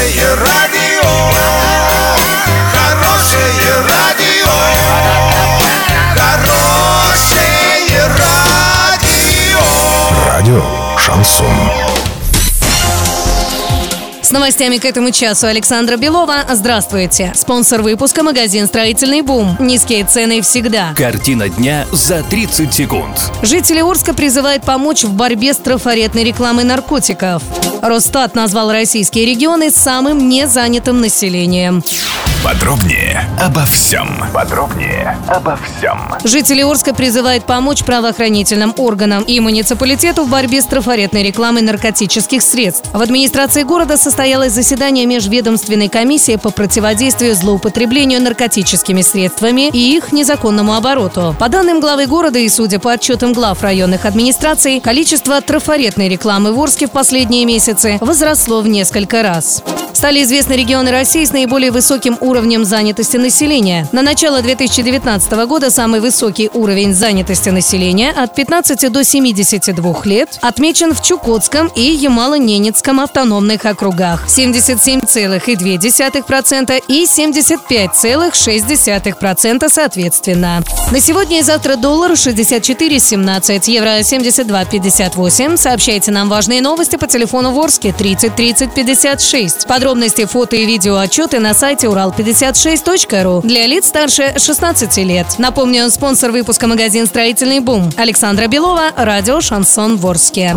Хорошее радио, хорошее радио, хорошее радио. Радио Шансон. С новостями к этому часу Александра Белова. Здравствуйте. Спонсор выпуска магазин «Строительный бум». Низкие цены всегда. Картина дня за 30 секунд. Жители Орска призывают помочь в борьбе с трафаретной рекламой наркотиков. Росстат назвал российские регионы самым незанятым населением. Подробнее обо всем. Подробнее обо всем. Жители Орска призывают помочь правоохранительным органам и муниципалитету в борьбе с трафаретной рекламой наркотических средств. В администрации города состоялось заседание межведомственной комиссии по противодействию злоупотреблению наркотическими средствами и их незаконному обороту. По данным главы города и судя по отчетам глав районных администраций, количество трафаретной рекламы в Орске в последние месяцы возросло в несколько раз. Стали известны регионы России с наиболее высоким уровнем занятости населения. На начало 2019 года самый высокий уровень занятости населения от 15 до 72 лет отмечен в Чукотском и Ямало-Ненецком автономных округах 77,2% и 75,6% соответственно. На сегодня и завтра доллар 64,17, евро 72,58. Сообщайте нам важные новости по телефону Ворске 30 30 56. Подробности, фото и видео отчеты на сайте урал56.ру для лиц старше 16 лет. Напомню, спонсор выпуска магазин «Строительный бум» Александра Белова, радио «Шансон Ворске».